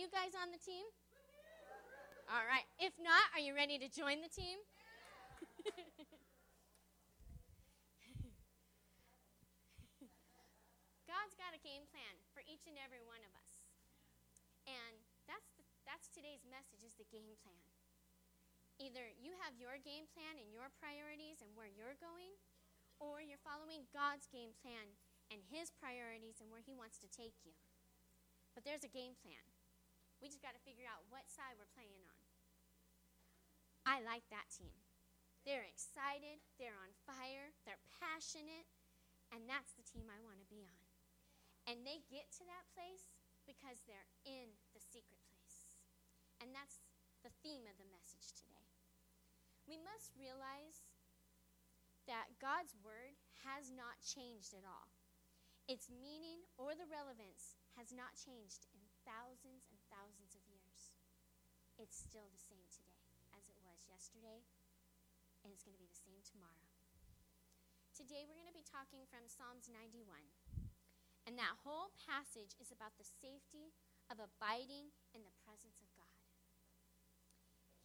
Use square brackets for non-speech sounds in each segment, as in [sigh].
you guys on the team? All right. If not, are you ready to join the team? [laughs] God's got a game plan for each and every one of us. And that's, the, that's today's message is the game plan. Either you have your game plan and your priorities and where you're going, or you're following God's game plan and His priorities and where He wants to take you. But there's a game plan. We just got to figure out what side we're playing on. I like that team. They're excited, they're on fire, they're passionate, and that's the team I want to be on. And they get to that place because they're in the secret place. And that's the theme of the message today. We must realize that God's word has not changed at all. Its meaning or the relevance has not changed in thousands and thousands of years. It's still the same today as it was yesterday, and it's going to be the same tomorrow. Today, we're going to be talking from Psalms 91. And that whole passage is about the safety of abiding in the presence of God.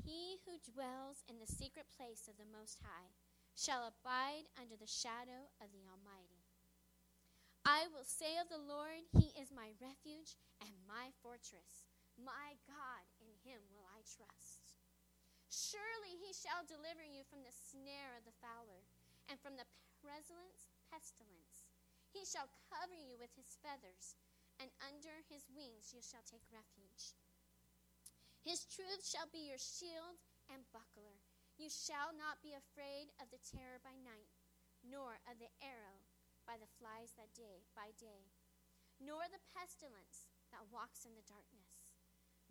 He who dwells in the secret place of the Most High shall abide under the shadow of the Almighty. I will say of the Lord, He is my refuge and my fortress. My God, in Him will trust. Surely He shall deliver you from the snare of the fowler and from the pestilence. He shall cover you with His feathers, and under His wings you shall take refuge. His truth shall be your shield and buckler. You shall not be afraid of the terror by night, nor of the arrow by the flies that day by day, nor the pestilence that walks in the darkness,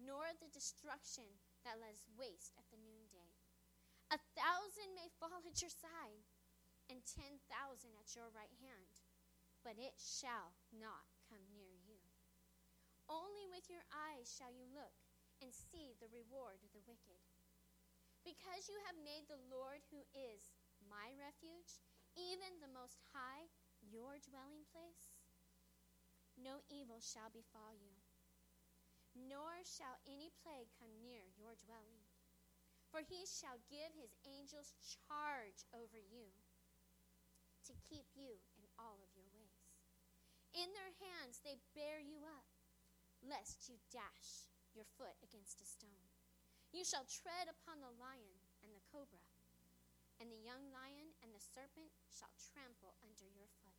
nor the destruction that lays waste at the noonday. A thousand may fall at your side, and ten thousand at your right hand, but it shall not come near you. Only with your eyes shall you look and see the reward of the wicked. Because you have made the Lord, who is my refuge, even the Most High, your dwelling place, no evil shall befall you, nor shall any plague come near your dwelling. For he shall give his angels charge over you to keep you in all of your ways. In their hands they bear you up, lest you dash your foot against a stone. You shall tread upon the lion and the cobra, and the young lion and the serpent shall trample under your foot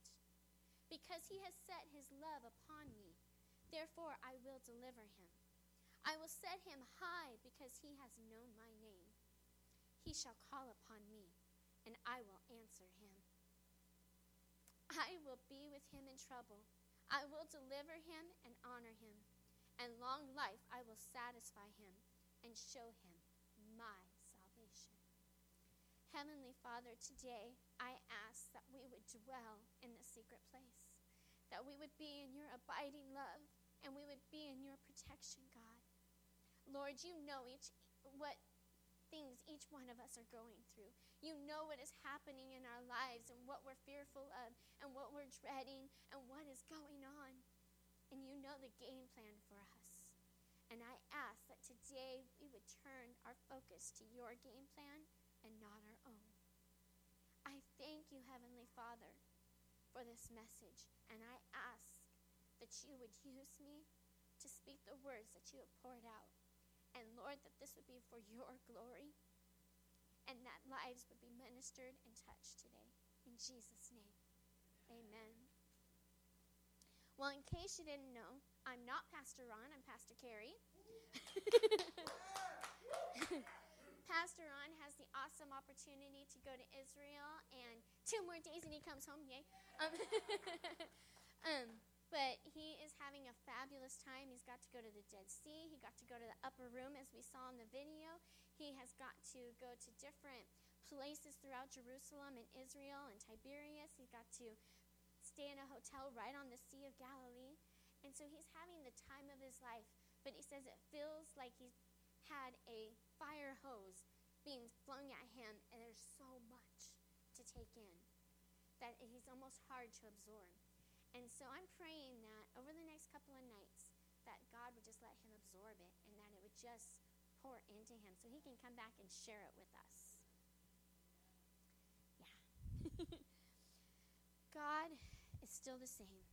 because he has set his love upon me. Therefore, I will deliver him. I will set him high because he has known my name. He shall call upon me, and I will answer him. I will be with him in trouble. I will deliver him and honor him. And long life I will satisfy him and show him my salvation. Heavenly Father, today I ask that we would dwell in the secret place that we would be in your abiding love and we would be in your protection, God. Lord, you know each what things each one of us are going through. You know what is happening in our lives and what we're fearful of and what we're dreading and what is going on. And you know the game plan for us. And I ask that today we would turn our focus to your game plan and not our own. I thank you, Heavenly Father, for this message. And I ask that you would use me to speak the words that you have poured out. And Lord, that this would be for your glory and that lives would be ministered and touched today. In Jesus' name, amen. Well, in case you didn't know, I'm not Pastor Ron, I'm Pastor Carrie. [laughs] Pastor Ron has the awesome opportunity to go to Israel and two more days and he comes home. Yay. Um, [laughs] um, but he is having a fabulous time. He's got to go to the Dead Sea. He got to go to the upper room, as we saw in the video. He has got to go to different places throughout Jerusalem and Israel and Tiberias. He's got to stay in a hotel right on the Sea of Galilee. And so he's having the time of his life. But he says it feels like he's had a fire hose being flung at him, and there's so much to take in that he's almost hard to absorb. And so I'm praying that over the next couple of nights, that God would just let him absorb it and that it would just pour into him so he can come back and share it with us. Yeah. [laughs] God is still the same.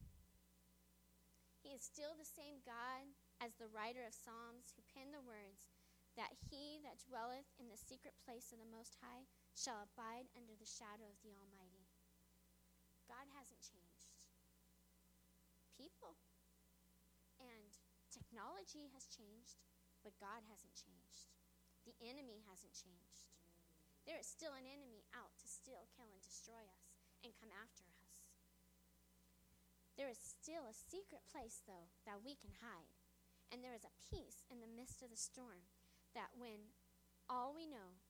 He is still the same God as the writer of Psalms who penned the words that he that dwelleth in the secret place of the Most High shall abide under the shadow of the Almighty. God hasn't changed. People and technology has changed, but God hasn't changed. The enemy hasn't changed. There is still an enemy out to steal, kill, and destroy us and come after us. There is still a secret place, though, that we can hide. And there is a peace in the midst of the storm that when all we know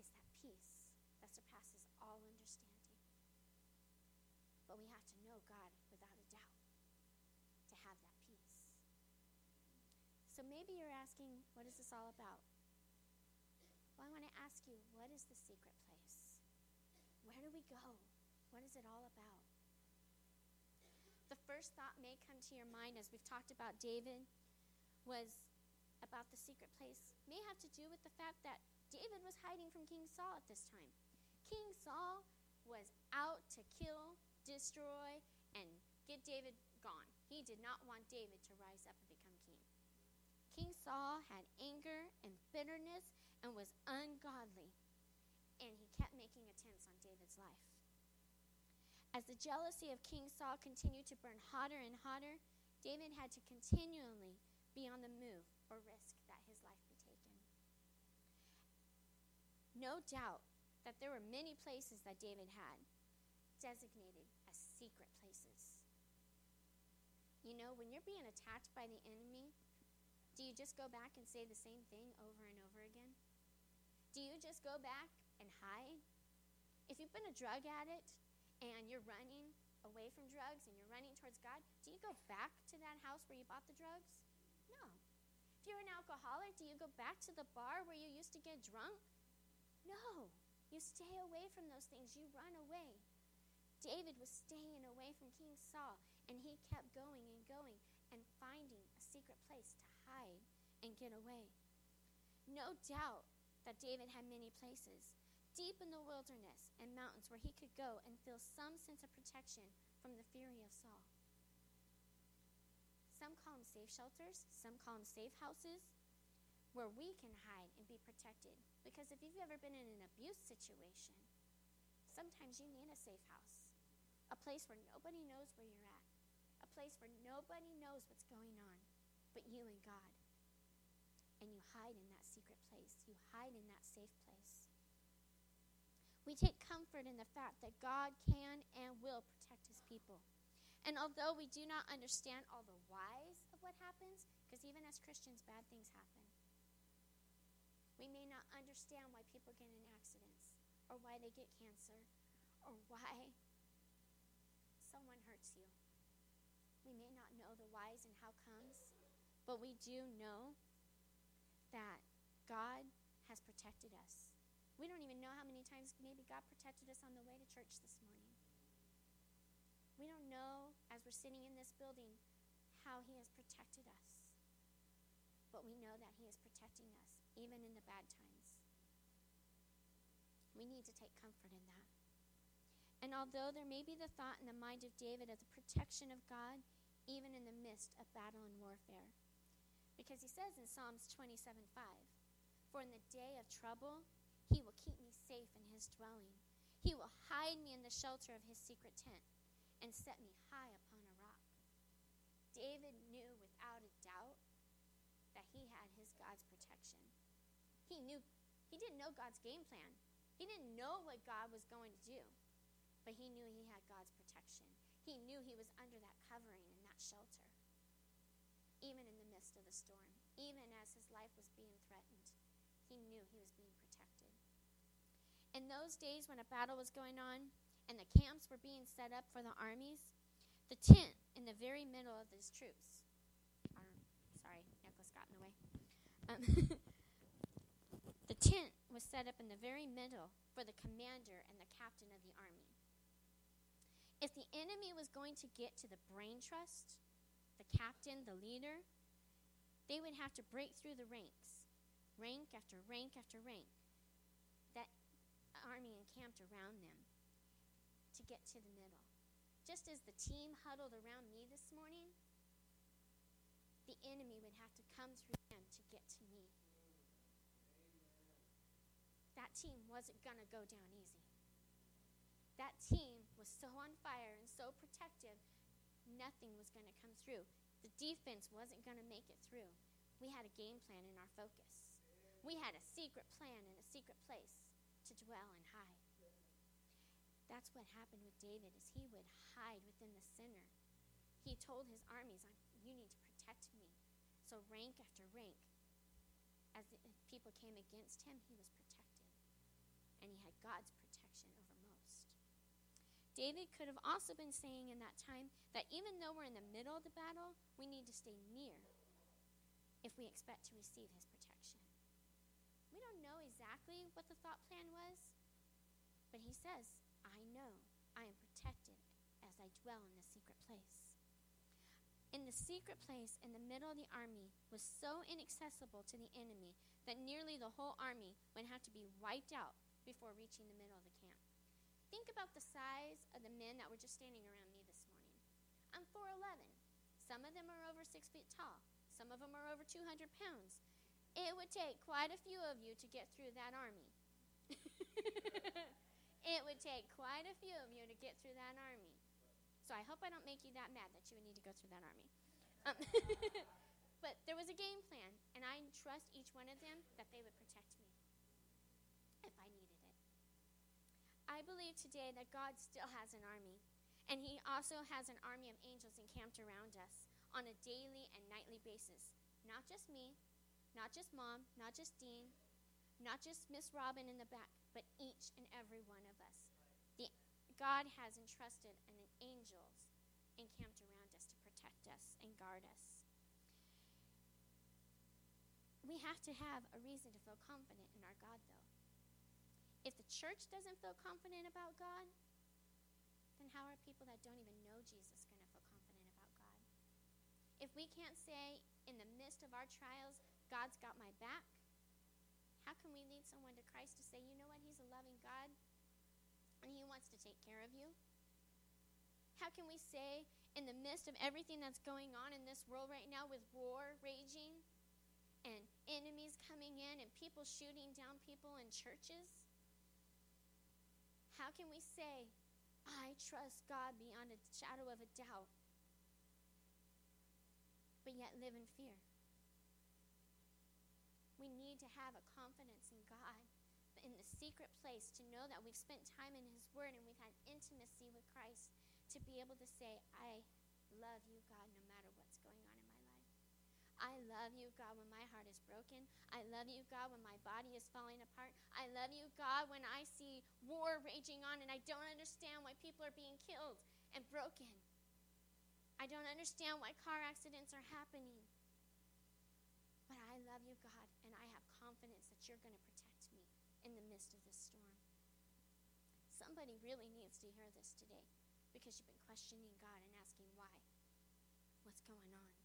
is that peace that surpasses all understanding. But we have to know God without a doubt to have that. So maybe you're asking, what is this all about? Well, I want to ask you, what is the secret place? Where do we go? What is it all about? the first thought may come to your mind as we've talked about David was about the secret place may have to do with the fact that David was hiding from King Saul at this time. King Saul was out to kill, destroy, and get David gone. He did not want David to rise up and become king. Saul had anger and bitterness and was ungodly, and he kept making attempts on David's life. As the jealousy of King Saul continued to burn hotter and hotter, David had to continually be on the move or risk that his life be taken. No doubt that there were many places that David had designated as secret places. You know, when you're being attacked by the enemy, just go back and say the same thing over and over again? Do you just go back and hide? If you've been a drug addict, and you're running away from drugs and you're running towards God, do you go back to that house where you bought the drugs? No. If you're an alcoholic, do you go back to the bar where you used to get drunk? No. You stay away from those things. You run away. David was staying away from King Saul, and he kept going and going and finding a secret place to hide and get away. No doubt that David had many places deep in the wilderness and mountains where he could go and feel some sense of protection from the fury of Saul. Some call them safe shelters, some call them safe houses, where we can hide and be protected. Because if you've ever been in an abuse situation, sometimes you need a safe house, a place where nobody knows where you're at, a place where nobody knows what's going on but you and God. And you hide in that secret place, you hide in that safe place. We take comfort in the fact that God can and will protect his people. And although we do not understand all the whys of what happens, because even as Christians, bad things happen, we may not understand why people get in accidents, or why they get cancer, or why someone hurts you. We may not know the whys and how comes, but we do know that God has protected us. We don't even know how many times maybe God protected us on the way to church this morning. We don't know, as we're sitting in this building, how He has protected us. But we know that He is protecting us, even in the bad times. We need to take comfort in that. And although there may be the thought in the mind of David of the protection of God, even in the midst of battle and warfare, because he says in Psalms 27 5, For in the day of trouble, he will keep me safe in his dwelling. He will hide me in the shelter of his secret tent and set me high upon a rock. David knew without a doubt that he had his God's protection. He knew he didn't know God's game plan. He didn't know what God was going to do. But he knew he had God's protection. He knew he was under that covering and that shelter. Even in the midst of the storm, even as his life was being threatened, he knew he was being protected in those days when a battle was going on and the camps were being set up for the armies, the tent in the very middle of these troops. Um, sorry, necklace got in the way. Um, [laughs] the tent was set up in the very middle for the commander and the captain of the army. If the enemy was going to get to the brain trust, the captain, the leader, they would have to break through the ranks, rank after rank after rank. That army encamped around them to get to the middle. Just as the team huddled around me this morning, the enemy would have to come through them to get to me. That team wasn't going to go down easy. That team was so on fire and so protective, nothing was going to come through. The defense wasn't going to make it through. We had a game plan in our focus. We had a secret plan in a secret place to dwell and hide. That's what happened with David is he would hide within the center. He told his armies, you need to protect me. So rank after rank, as people came against him, he was protected. And he had God's protection. David could have also been saying in that time that even though we're in the middle of the battle, we need to stay near if we expect to receive his protection. We don't know exactly what the thought plan was, but he says, I know I am protected as I dwell in the secret place. In the secret place in the middle of the army was so inaccessible to the enemy that nearly the whole army would have to be wiped out before reaching the middle of the camp. Think about the size of the men that were just standing around me this morning. I'm 4'11. Some of them are over six feet tall, some of them are over 200 pounds. It would take quite a few of you to get through that army. [laughs] it would take quite a few of you to get through that army. So I hope I don't make you that mad that you would need to go through that army. Um, [laughs] but there was a game plan, and I trust each one of them that they would protect me if I needed. I believe today that God still has an army, and He also has an army of angels encamped around us on a daily and nightly basis. Not just me, not just mom, not just Dean, not just Miss Robin in the back, but each and every one of us. The, God has entrusted an angels encamped around us to protect us and guard us. We have to have a reason to feel confident in our God, though. If the church doesn't feel confident about God, then how are people that don't even know Jesus going to feel confident about God? If we can't say in the midst of our trials, God's got my back, how can we lead someone to Christ to say, you know what, He's a loving God and He wants to take care of you? How can we say, in the midst of everything that's going on in this world right now with war raging and enemies coming in and people shooting down people in churches, how can we say, I trust God beyond a shadow of a doubt, but yet live in fear? We need to have a confidence in God but in the secret place to know that we've spent time in His Word and we've had intimacy with Christ to be able to say, I love you, God, no matter what's going on in my life. I love you, God, when my heart is broken. I love you, God, when my body is falling apart. I love you, God, when I see war raging on and I don't understand why people are being killed and broken. I don't understand why car accidents are happening. But I love you, God, and I have confidence that you're going to protect me in the midst of this storm. Somebody really needs to hear this today because you've been questioning God and asking why. What's going on?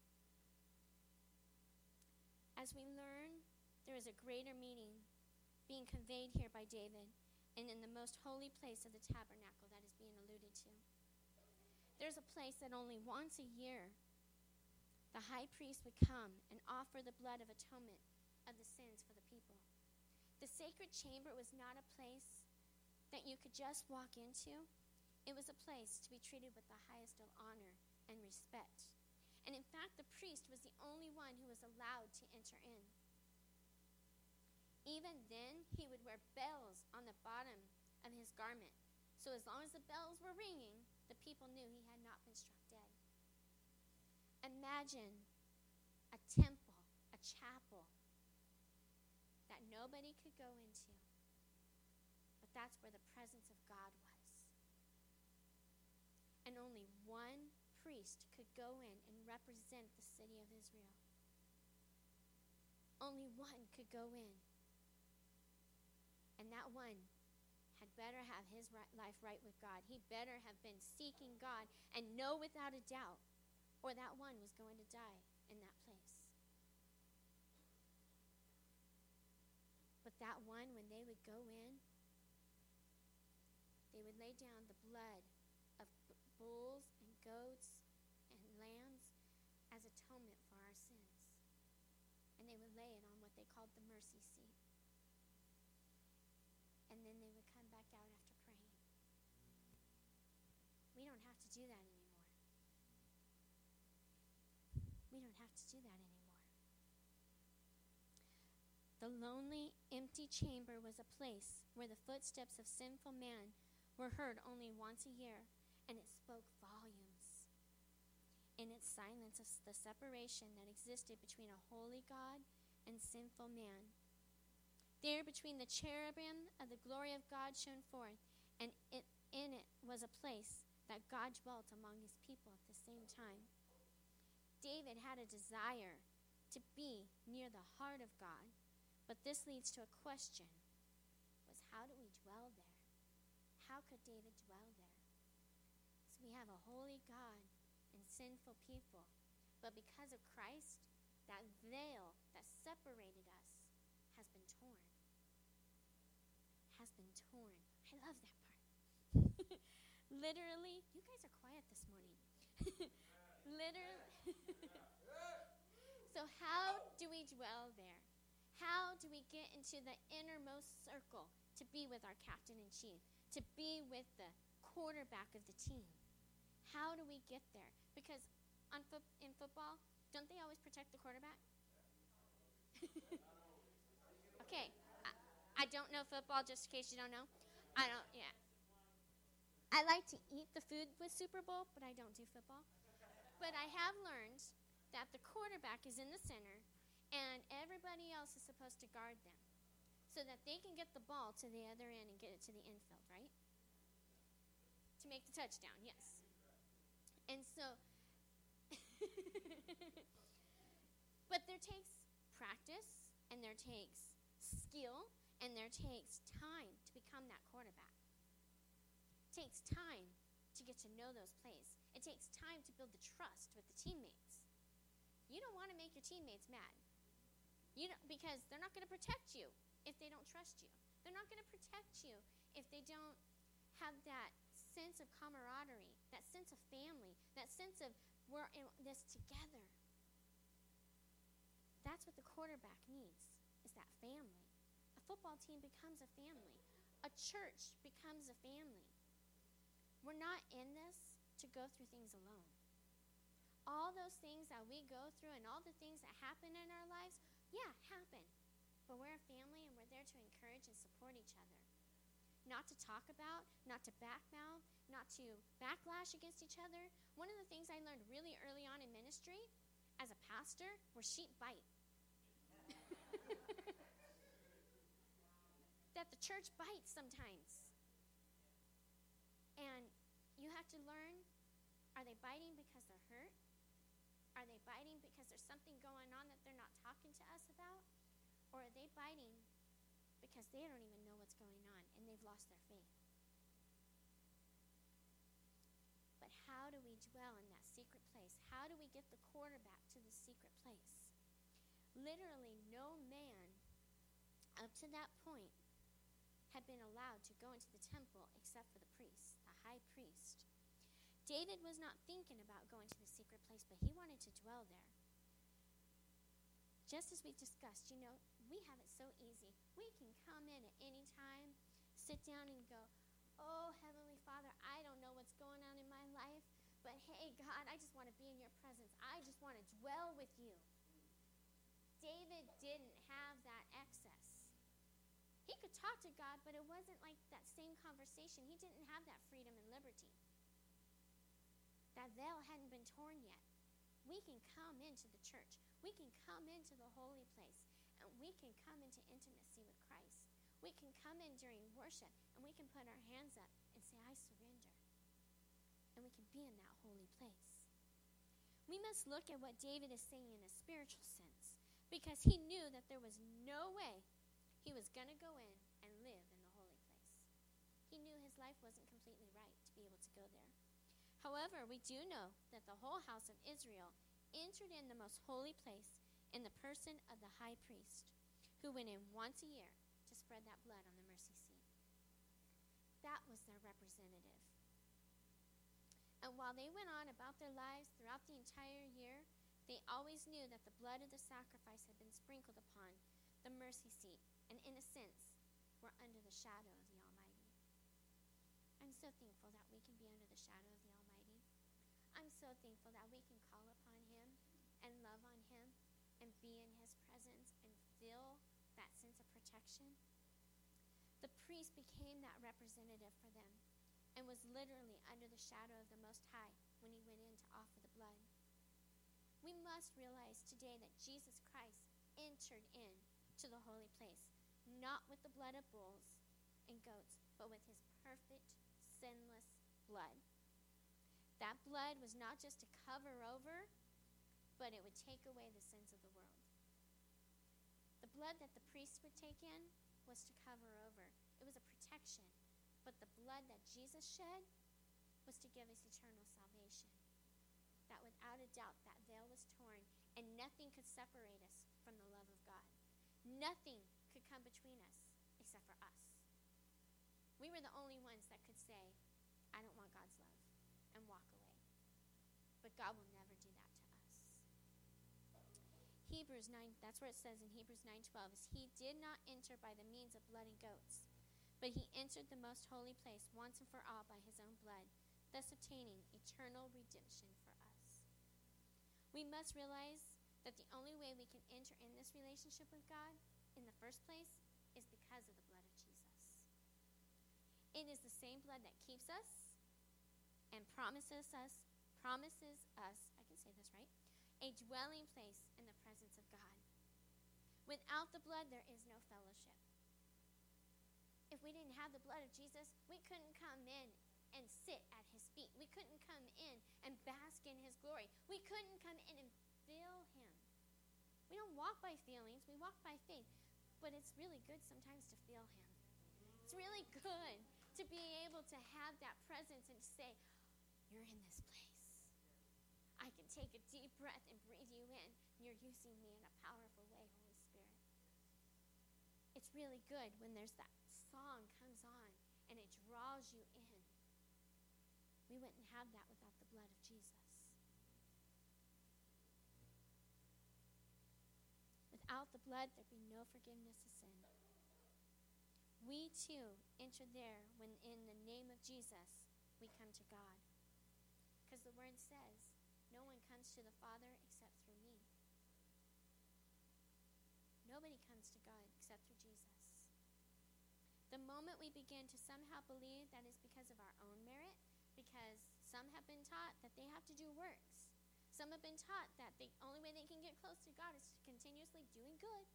As we learn, there is a greater meaning being conveyed here by David and in the most holy place of the tabernacle that is being alluded to. There's a place that only once a year the high priest would come and offer the blood of atonement of the sins for the people. The sacred chamber was not a place that you could just walk into. It was a place to be treated with the highest of honor and respect. And in fact, the priest was the only one who was allowed to enter in. Even then, he would wear bells on the bottom of his garment. So as long as the bells were ringing, the people knew he had not been struck dead. Imagine a temple, a chapel that nobody could go into. But that's where the presence of God was and only one could go in and represent the city of Israel. Only one could go in. And that one had better have his life right with God. He better have been seeking God and know without a doubt, or that one was going to die in that place. But that one, when they would go in, they would lay down the blood of bulls and goats And then they would come back out after praying. We don't have to do that anymore. We don't have to do that anymore. The lonely, empty chamber was a place where the footsteps of sinful man were heard only once a year, and it spoke volumes. In its silence, of the separation that existed between a holy God and sinful man. There, between the cherubim of the glory of God shone forth, and it, in it was a place that God dwelt among his people at the same time. David had a desire to be near the heart of God but this leads to a question was how do we dwell there? How could David dwell there? So we have a holy God and sinful people. But because of Christ, that veil that separated us has been torn. Has been torn. I love that part. [laughs] Literally, you guys are quiet this morning. [laughs] Literally. [laughs] so, how do we dwell there? How do we get into the innermost circle to be with our captain in chief, to be with the quarterback of the team? How do we get there? Because on fo- in football, don't they always protect the quarterback? okay, I, I don't know football, just in case you don't know. I don't, yeah. I like to eat the food with Super Bowl, but I don't do football. But I have learned that the quarterback is in the center and everybody else is supposed to guard them so that they can get the ball to the other end and get it to the infield, right? To make the touchdown, yes. And so, [laughs] but there takes practice, and there takes skill, and there takes time become that quarterback. It takes time to get to know those plays. It takes time to build the trust with the teammates. You don't want to make your teammates mad. You know, because they're not going to protect you if they don't trust you. They're not going to protect you if they don't have that sense of camaraderie, that sense of family, that sense of we're in this together. That's what the quarterback needs, is that family. A football team becomes a family. A church becomes a family. We're not in this to go through things alone. All those things that we go through and all the things that happen in our lives, yeah, happen. But we're a family and we're there to encourage and support each other. Not to talk about, not to backmouth, not to backlash against each other. One of the things I learned really early on in ministry as a pastor were sheep bite. [laughs] that the church bites sometimes. And you have to learn are they biting because they're hurt? Are they biting because there's something going on that they're not talking to us about? Or are they biting because they don't even know what's going on and they've lost their faith? But how do we dwell in that secret place? How do we get the quarterback to the secret place? Literally, no man up to that point had been allowed to go into the temple except for the priest, the high priest. David was not thinking about going to the secret place, but he wanted to dwell there. Just as we've discussed, you know, we have it so easy. We can come in at any time, sit down and go, Oh, Heavenly Father, I don't know what's going on in my life, but hey, God, I just want to be in your presence. I just want to dwell with you. David didn't have that excess. He could talk to God, but it wasn't like that same conversation. He didn't have that freedom and liberty. That veil hadn't been torn yet. We can come into the church. We can come into the holy place. And we can come into intimacy with Christ. We can come in during worship and we can put our hands up and say, I surrender. And we can be in that holy place. We must look at what David is saying in a spiritual sense because he knew that there was no way he was going to go in and live in the holy place. He knew his life wasn't completely right to be able to go there. However, we do know that the whole house of Israel entered in the most holy place in the person of the high priest, who went in once a year to spread that blood on the mercy seat. That was their representative. And while they went on about their lives throughout the entire year, they always knew that the blood of the sacrifice had been sprinkled upon the mercy seat, and in a sense, we're under the shadow of the Almighty. I'm so thankful that we can be under the shadow of the Almighty. I'm so thankful that we can call upon Him and love on Him and be in His presence and feel that sense of protection. The priest became that representative for them and was literally under the shadow of the Most High when he went in to offer the blood. We must realize today that Jesus Christ entered in to the holy place, not with the blood of bulls and goats, but with his perfect, sinless blood. That blood was not just to cover over, but it would take away the sins of the world. The blood that the priests would take in was to cover over, it was a protection. But the blood that Jesus shed was to give us eternal salvation. That without a doubt, that veil was torn, and nothing could separate us from the love of God. Nothing could come between us except for us. We were the only ones that could say, I don't want God's love, and walk away. But God will never do that to us. Hebrews 9, that's where it says in Hebrews 9:12 is he did not enter by the means of blood and goats, but he entered the most holy place once and for all by his own blood, thus obtaining eternal redemption for us. We must realize that the only way we can enter in this relationship with God in the first place is because of the blood of Jesus. It is the same blood that keeps us and promises us promises us, I can say this right, a dwelling place in the presence of God. Without the blood there is no fellowship. If we didn't have the blood of Jesus, we couldn't come in and sit at his feet. We couldn't come in and bask in his glory. We couldn't come in and feel him. We don't walk by feelings, we walk by faith. But it's really good sometimes to feel him. It's really good to be able to have that presence and to say, You're in this place. I can take a deep breath and breathe you in. You're using me in a powerful way, Holy Spirit. It's really good when there's that song comes on and it draws you in. We wouldn't have that without the blood of Jesus. Without the blood, there'd be no forgiveness of sin. We too enter there when, in the name of Jesus, we come to God. Because the word says, no one comes to the Father except through me. Nobody comes to God except through Jesus. The moment we begin to somehow believe that is because of our own merit, because some have been taught that they have to do works. Some have been taught that the only way they can get close to God is continuously doing good.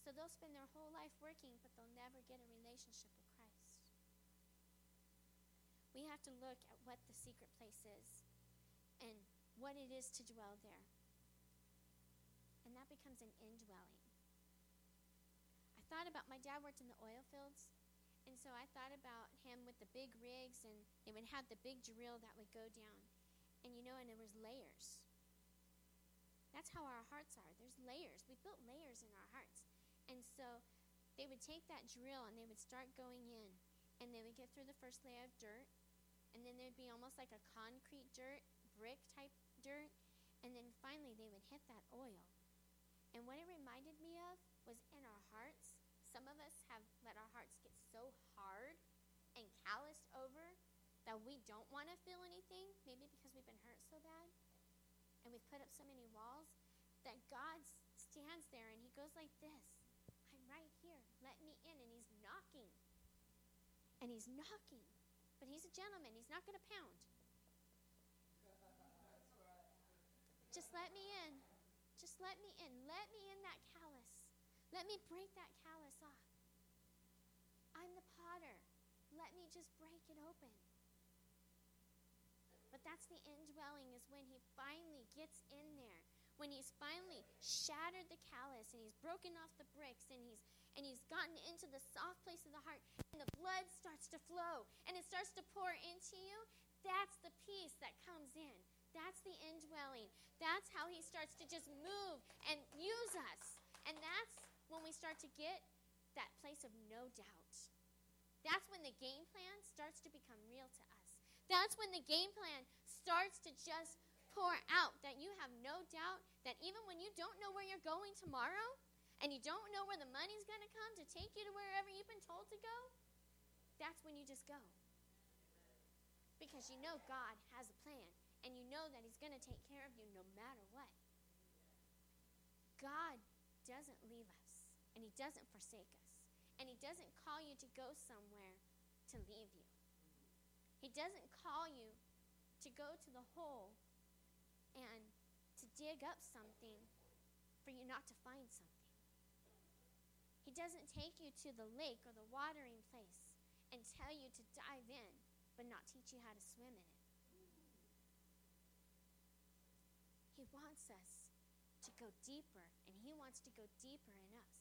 So they'll spend their whole life working, but they'll never get a relationship with Christ. We have to look at what the secret place is and what it is to dwell there. And that becomes an indwelling. I thought about my dad worked in the oil fields, and so I thought about him with the big rigs, and they would have the big drill that would go down. And you know, and there was layers. That's how our hearts are. There's layers. We built layers in our hearts. And so they would take that drill and they would start going in. And they would get through the first layer of dirt. And then there'd be almost like a concrete dirt brick type dirt, and then finally they would hit that oil. And what it reminded me of was in our hearts, some of us have let our hearts get so hard and calloused that we don't want to feel anything, maybe because we've been hurt so bad and we've put up so many walls, that God stands there and he goes like this I'm right here. Let me in. And he's knocking. And he's knocking. But he's a gentleman. He's not going to pound. Just let me in. Just let me in. Let me in that callus. Let me break that callus off. I'm the potter. Let me just break it open. But that's the indwelling, is when he finally gets in there. When he's finally shattered the callus and he's broken off the bricks and he's and he's gotten into the soft place of the heart and the blood starts to flow and it starts to pour into you, that's the peace that comes in. That's the indwelling. That's how he starts to just move and use us. And that's when we start to get that place of no doubt. That's when the game plan starts to become real to us. That's when the game plan starts to just pour out that you have no doubt that even when you don't know where you're going tomorrow and you don't know where the money's going to come to take you to wherever you've been told to go, that's when you just go. Because you know God has a plan and you know that He's going to take care of you no matter what. God doesn't leave us and He doesn't forsake us and He doesn't call you to go somewhere to leave you. He doesn't call you to go to the hole and to dig up something for you not to find something. He doesn't take you to the lake or the watering place and tell you to dive in, but not teach you how to swim in it. He wants us to go deeper, and He wants to go deeper in us.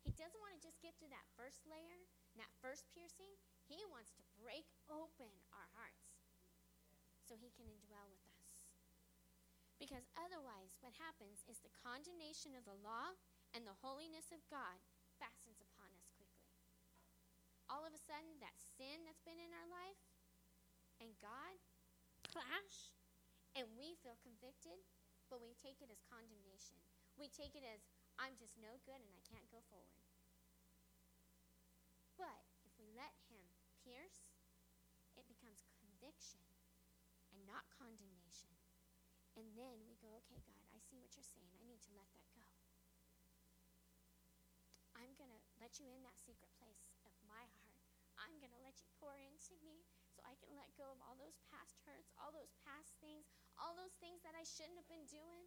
He doesn't want to just get through that first layer, that first piercing. He wants to break open our hearts so He can indwell with us. Because otherwise, what happens is the condemnation of the law and the holiness of God fastens upon us quickly. All of a sudden, that sin that's been in our life and God clash, and we feel convicted, but we take it as condemnation. We take it as, I'm just no good and I can't go forward. But if we let Him pierce, it becomes and not condemnation. And then we go, okay, God, I see what you're saying. I need to let that go. I'm going to let you in that secret place of my heart. I'm going to let you pour into me so I can let go of all those past hurts, all those past things, all those things that I shouldn't have been doing.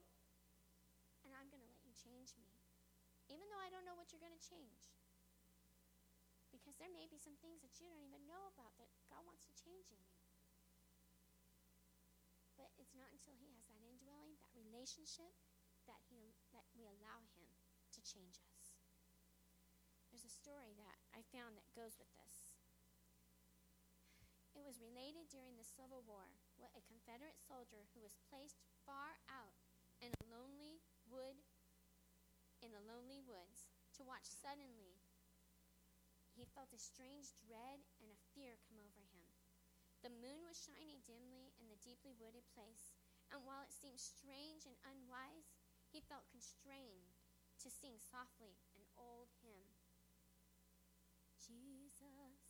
And I'm going to let you change me. Even though I don't know what you're going to change. Because there may be some things that you don't even know about that God wants to change in you. It's not until He has that indwelling, that relationship, that, he, that we allow Him to change us. There's a story that I found that goes with this. It was related during the Civil War what a Confederate soldier who was placed far out in a lonely wood in the lonely woods to watch suddenly he felt a strange dread and a fear. The moon was shining dimly in the deeply wooded place, and while it seemed strange and unwise, he felt constrained to sing softly an old hymn. Jesus,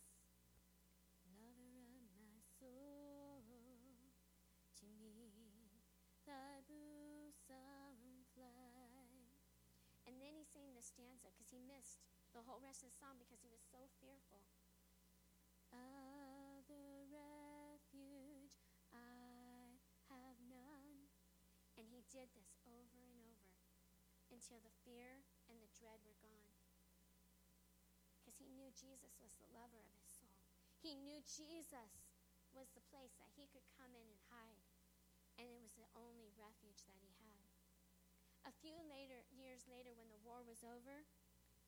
lover of my soul, to me thy bosom fly. And then he sang the stanza because he missed the whole rest of the song because he was so fearful. Did this over and over until the fear and the dread were gone. Because he knew Jesus was the lover of his soul. He knew Jesus was the place that he could come in and hide. And it was the only refuge that he had. A few later years later when the war was over,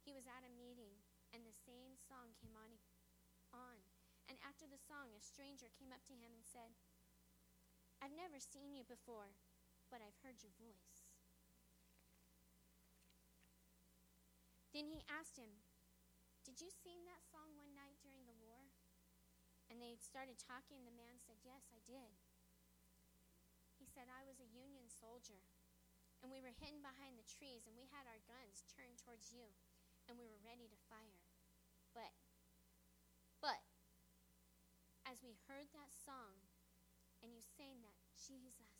he was at a meeting and the same song came on on. And after the song, a stranger came up to him and said, I've never seen you before, but I've heard your voice. Then he asked him, Did you sing that song one night during the war? And they started talking. The man said, Yes, I did. He said, I was a Union soldier, and we were hidden behind the trees, and we had our guns turned towards you, and we were ready to fire. But, but, as we heard that song, and you sang that, Jesus,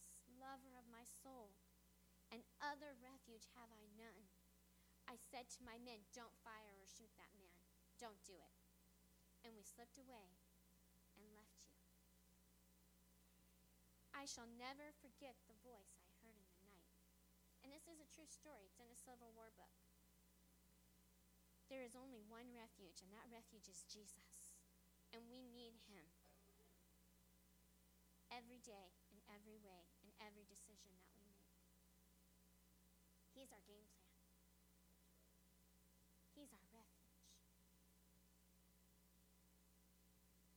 lover of my soul, and other refuge have I none. I said to my men, Don't fire or shoot that man. Don't do it. And we slipped away and left you. I shall never forget the voice I heard in the night. And this is a true story, it's in a Civil War book. There is only one refuge, and that refuge is Jesus. And we need him every day, in every way, decision that we make. He's our game plan. He's our refuge.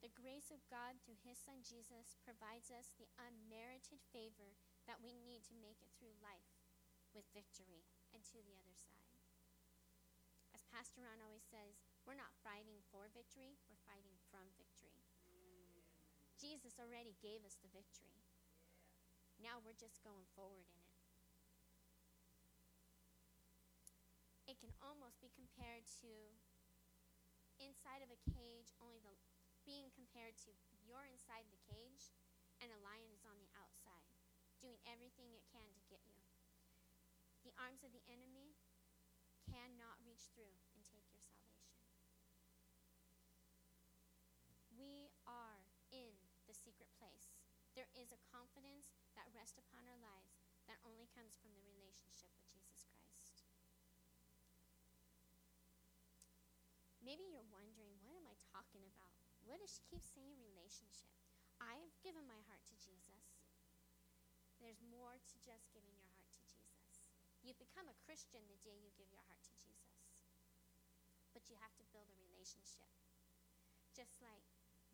The grace of God through His Son Jesus provides us the unmerited favor that we need to make it through life with victory and to the other side. As Pastor Ron always says, we're not fighting for victory, we're fighting from victory. Jesus already gave us the victory. Now we're just going forward in it. It can almost be compared to inside of a cage, only the being compared to you're inside the cage and a lion is on the outside, doing everything it can to get you. The arms of the enemy cannot reach through and take your salvation. We are in the secret place. There is a confidence rests upon our lives that only comes from the relationship with Jesus Christ. Maybe you're wondering, what am I talking about? What does she keep saying relationship? I've given my heart to Jesus. There's more to just giving your heart to Jesus. You've become a Christian the day you give your heart to Jesus. But you have to build a relationship. Just like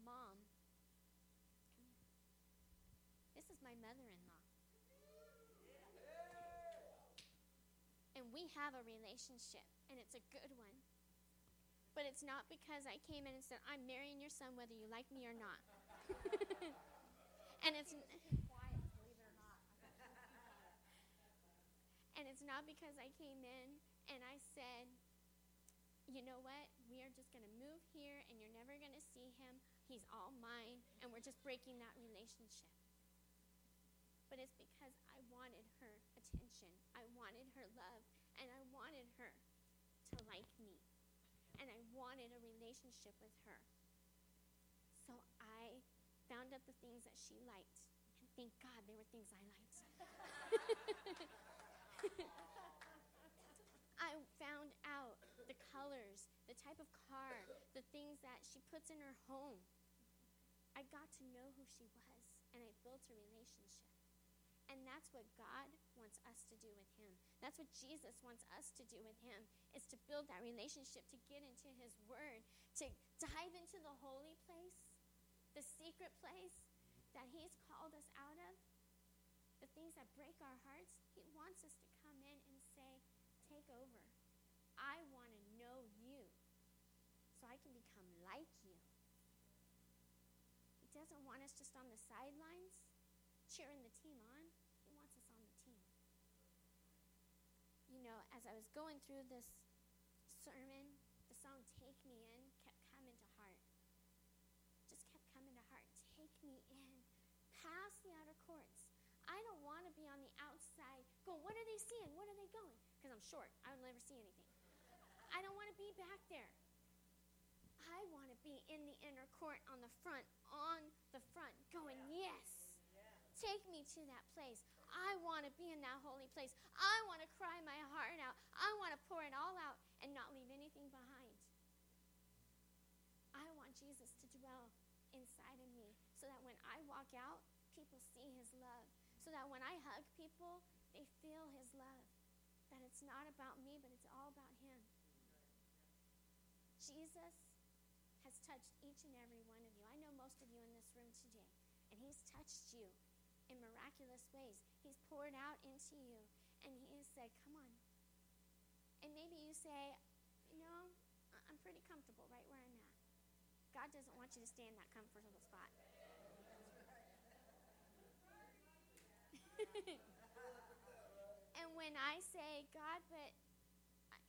mom. This is my mother in law. And have a relationship, and it's a good one. But it's not because I came in and said, I'm marrying your son whether you like me or not. [laughs] and it's and it's not because I came in and I said, you know what? We are just going to move here and you're never going to see him. He's all mine. And we're just breaking that relationship. But it's because I wanted her attention. I wanted her love. And I wanted her to like me. And I wanted a relationship with her. So I found out the things that she liked. And thank God they were things I liked. [laughs] I found out the colors, the type of car, the things that she puts in her home. I got to know who she was, and I built a relationship. And that's what God wants us to do with Him. That's what Jesus wants us to do with Him, is to build that relationship, to get into His Word, to dive into the holy place, the secret place that He's called us out of, the things that break our hearts. He wants us to come in and say, Take over. I want to know you so I can become like you. He doesn't want us just on the sidelines cheering the team on, He wants us on the team. You know, as I was going through this sermon, the song Take Me In kept coming to heart. Just kept coming to heart. Take me in. Past the outer courts. I don't want to be on the outside going, what are they seeing? What are they going? Because I'm short. I would never see anything. I don't want to be back there. I want to be in the inner court on the front, on the front, going, yes. Take me to that place. I want to be in that holy place. I want to cry my heart out. I want to pour it all out and not leave anything behind. I want Jesus to dwell inside of me so that when I walk out, people see his love. So that when I hug people, they feel his love. That it's not about me, but it's all about him. Jesus has touched each and every one of you. I know most of you in this room today, and he's touched you in miraculous ways. He's poured out into you, and He has said, Come on. And maybe you say, You know, I'm pretty comfortable right where I'm at. God doesn't want you to stay in that comfortable spot. [laughs] and when I say, God, but,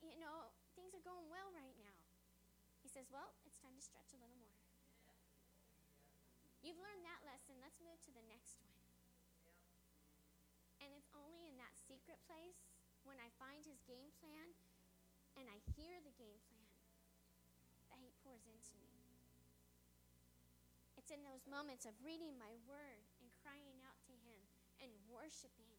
you know, things are going well right now, He says, Well, it's time to stretch a little more. You've learned that lesson. Let's move to the next one. And it's only in that secret place when I find his game plan and I hear the game plan that he pours into me. It's in those moments of reading my word and crying out to him and worshiping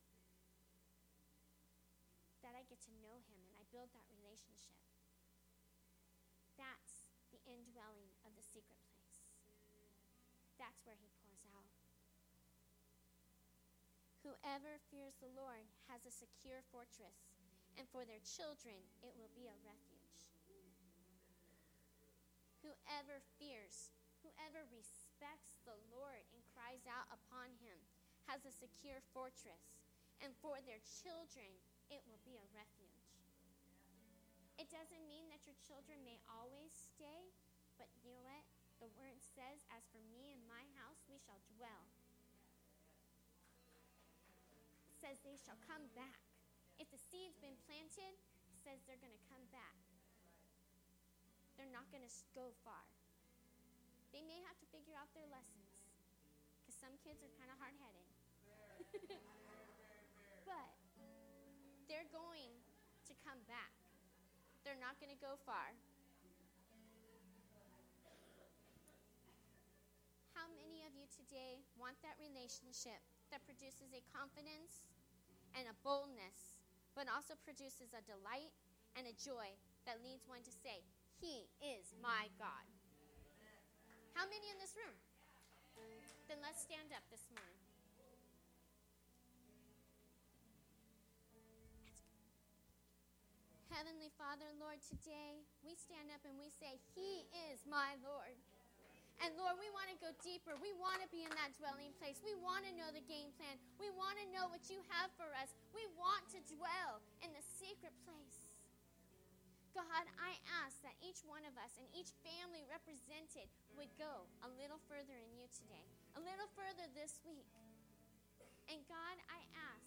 that I get to know him and I build that relationship. That's the indwelling of the secret place. That's where he pours out. Whoever fears the Lord has a secure fortress, and for their children it will be a refuge. Whoever fears, whoever respects the Lord and cries out upon him has a secure fortress, and for their children it will be a refuge. It doesn't mean that your children may always stay, but you know what? The word says, As for me and my house, we shall dwell. Says they shall come back. If the seed's been planted, says they're going to come back. They're not going to go far. They may have to figure out their lessons because some kids are kind of hard headed. [laughs] but they're going to come back. They're not going to go far. How many of you today want that relationship that produces a confidence and a boldness, but also produces a delight and a joy that leads one to say, He is my God? How many in this room? Then let's stand up this morning. Heavenly Father, Lord, today we stand up and we say, He is my Lord. And Lord, we want to go deeper. We want to be in that dwelling place. We want to know the game plan. We want to know what you have for us. We want to dwell in the secret place. God, I ask that each one of us and each family represented would go a little further in you today, a little further this week. And God, I ask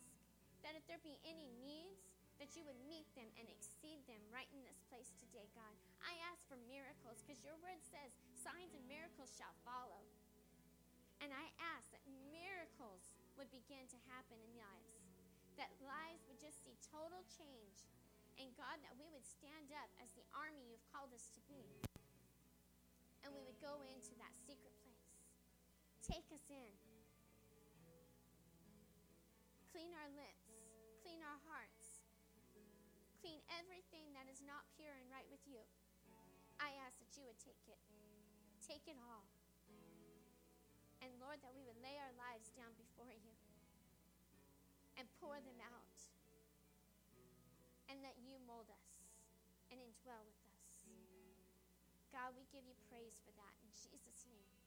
that if there be any needs, that you would meet them and exceed them right in this place today, God. I ask for miracles because your word says signs and miracles shall follow. And I ask that miracles would begin to happen in lives, that lives would just see total change. And God, that we would stand up as the army you've called us to be. And we would go into that secret place. Take us in. Clean our lips, clean our hearts clean everything that is not pure and right with you. I ask that you would take it. Take it all. And Lord, that we would lay our lives down before you and pour them out. And that you mold us and indwell with us. God, we give you praise for that in Jesus' name.